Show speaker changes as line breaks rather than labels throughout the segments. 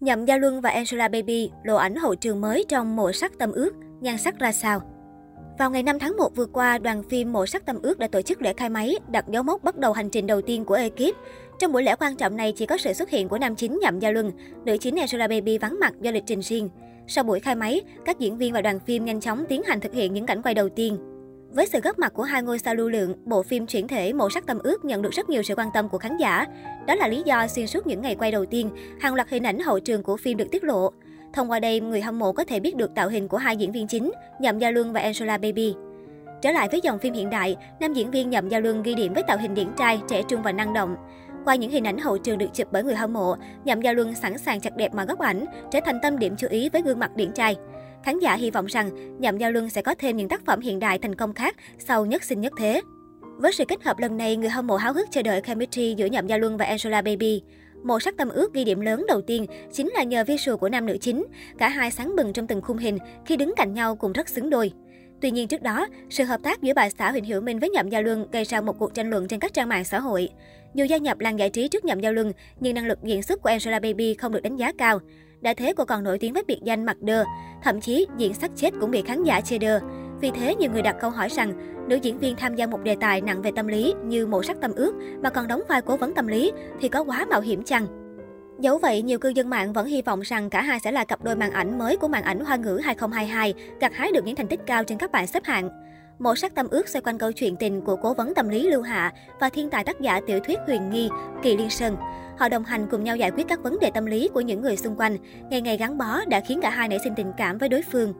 Nhậm Gia Luân và Angelababy lộ ảnh hậu trường mới trong Mộ sắc tâm ước, nhan sắc ra sao? Vào ngày 5 tháng 1 vừa qua, đoàn phim Mộ sắc tâm ước đã tổ chức lễ khai máy, đặt dấu mốc bắt đầu hành trình đầu tiên của ekip. Trong buổi lễ quan trọng này chỉ có sự xuất hiện của nam chính Nhậm Gia Luân, nữ chính Angelababy vắng mặt do lịch trình riêng. Sau buổi khai máy, các diễn viên và đoàn phim nhanh chóng tiến hành thực hiện những cảnh quay đầu tiên. Với sự góp mặt của hai ngôi sao lưu lượng, bộ phim chuyển thể màu sắc tâm ước nhận được rất nhiều sự quan tâm của khán giả. Đó là lý do xuyên suốt những ngày quay đầu tiên, hàng loạt hình ảnh hậu trường của phim được tiết lộ. Thông qua đây, người hâm mộ có thể biết được tạo hình của hai diễn viên chính, Nhậm Gia Luân và Angela Baby. Trở lại với dòng phim hiện đại, nam diễn viên Nhậm Gia Luân ghi điểm với tạo hình điển trai, trẻ trung và năng động. Qua những hình ảnh hậu trường được chụp bởi người hâm mộ, Nhậm Gia Luân sẵn sàng chặt đẹp mà góc ảnh, trở thành tâm điểm chú ý với gương mặt điển trai. Khán giả hy vọng rằng Nhậm Giao Luân sẽ có thêm những tác phẩm hiện đại thành công khác sau Nhất sinh nhất thế. Với sự kết hợp lần này, người hâm mộ háo hức chờ đợi chemistry giữa Nhậm Giao Luân và Angela Baby. Một sắc tâm ước ghi điểm lớn đầu tiên chính là nhờ visual của nam nữ chính. Cả hai sáng bừng trong từng khung hình khi đứng cạnh nhau cũng rất xứng đôi. Tuy nhiên trước đó, sự hợp tác giữa bà xã Huỳnh Hiểu Minh với Nhậm Gia Luân gây ra một cuộc tranh luận trên các trang mạng xã hội. Dù gia nhập làng giải trí trước Nhậm Gia Luân, nhưng năng lực diễn xuất của Angela Baby không được đánh giá cao. Đã thế cô còn nổi tiếng với biệt danh mặt đơ, thậm chí diễn sắc chết cũng bị khán giả chê đơ. Vì thế, nhiều người đặt câu hỏi rằng, nữ diễn viên tham gia một đề tài nặng về tâm lý như mộ sắc tâm ước mà còn đóng vai cố vấn tâm lý thì có quá mạo hiểm chăng? Dẫu vậy, nhiều cư dân mạng vẫn hy vọng rằng cả hai sẽ là cặp đôi màn ảnh mới của màn ảnh hoa ngữ 2022, gặt hái được những thành tích cao trên các bảng xếp hạng. Một sắc tâm ước xoay quanh câu chuyện tình của cố vấn tâm lý Lưu Hạ và thiên tài tác giả tiểu thuyết huyền nghi Kỳ Liên Sơn. Họ đồng hành cùng nhau giải quyết các vấn đề tâm lý của những người xung quanh. Ngày ngày gắn bó đã khiến cả hai nảy sinh tình cảm với đối phương.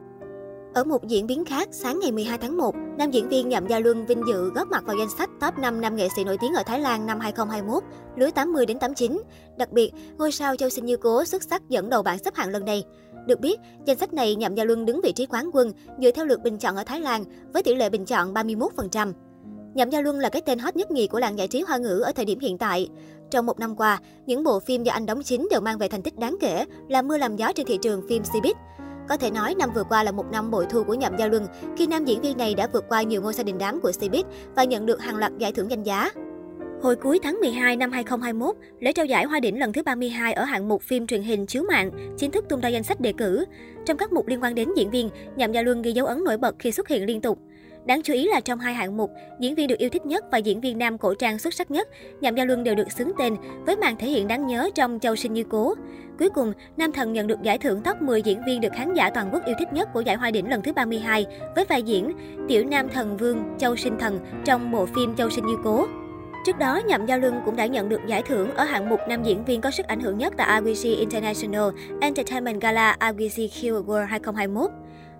Ở một diễn biến khác, sáng ngày 12 tháng 1, nam diễn viên Nhậm Gia Luân vinh dự góp mặt vào danh sách top 5 nam nghệ sĩ nổi tiếng ở Thái Lan năm 2021, lứa 80 đến 89. Đặc biệt, ngôi sao Châu Sinh Như Cố xuất sắc dẫn đầu bảng xếp hạng lần này. Được biết, danh sách này Nhậm Gia Luân đứng vị trí quán quân dựa theo lượt bình chọn ở Thái Lan với tỷ lệ bình chọn 31%. Nhậm Gia Luân là cái tên hot nhất nhì của làng giải trí hoa ngữ ở thời điểm hiện tại. Trong một năm qua, những bộ phim do anh đóng chính đều mang về thành tích đáng kể, làm mưa làm gió trên thị trường phim Cbiz. Có thể nói năm vừa qua là một năm bội thu của Nhậm Gia Luân khi nam diễn viên này đã vượt qua nhiều ngôi sao đình đám của Cbiz và nhận được hàng loạt giải thưởng danh giá. Hồi cuối tháng 12 năm 2021, lễ trao giải Hoa đỉnh lần thứ 32 ở hạng mục phim truyền hình chiếu mạng chính thức tung ra danh sách đề cử. Trong các mục liên quan đến diễn viên, Nhậm Gia Luân ghi dấu ấn nổi bật khi xuất hiện liên tục. Đáng chú ý là trong hai hạng mục, diễn viên được yêu thích nhất và diễn viên nam cổ trang xuất sắc nhất, Nhậm Gia Luân đều được xứng tên với màn thể hiện đáng nhớ trong Châu Sinh Như Cố. Cuối cùng, Nam Thần nhận được giải thưởng top 10 diễn viên được khán giả toàn quốc yêu thích nhất của giải Hoa đỉnh lần thứ 32 với vai diễn Tiểu Nam Thần Vương Châu Sinh Thần trong bộ phim Châu Sinh Như Cố. Trước đó, Nhậm Giao Luân cũng đã nhận được giải thưởng ở hạng mục nam diễn viên có sức ảnh hưởng nhất tại IWC International Entertainment Gala IWC Q Award 2021.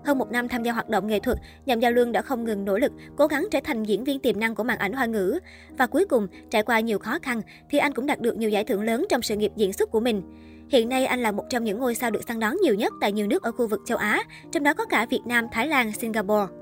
Hơn một năm tham gia hoạt động nghệ thuật, Nhậm Giao Luân đã không ngừng nỗ lực, cố gắng trở thành diễn viên tiềm năng của màn ảnh hoa ngữ. Và cuối cùng, trải qua nhiều khó khăn, thì anh cũng đạt được nhiều giải thưởng lớn trong sự nghiệp diễn xuất của mình. Hiện nay, anh là một trong những ngôi sao được săn đón nhiều nhất tại nhiều nước ở khu vực châu Á, trong đó có cả Việt Nam, Thái Lan, Singapore.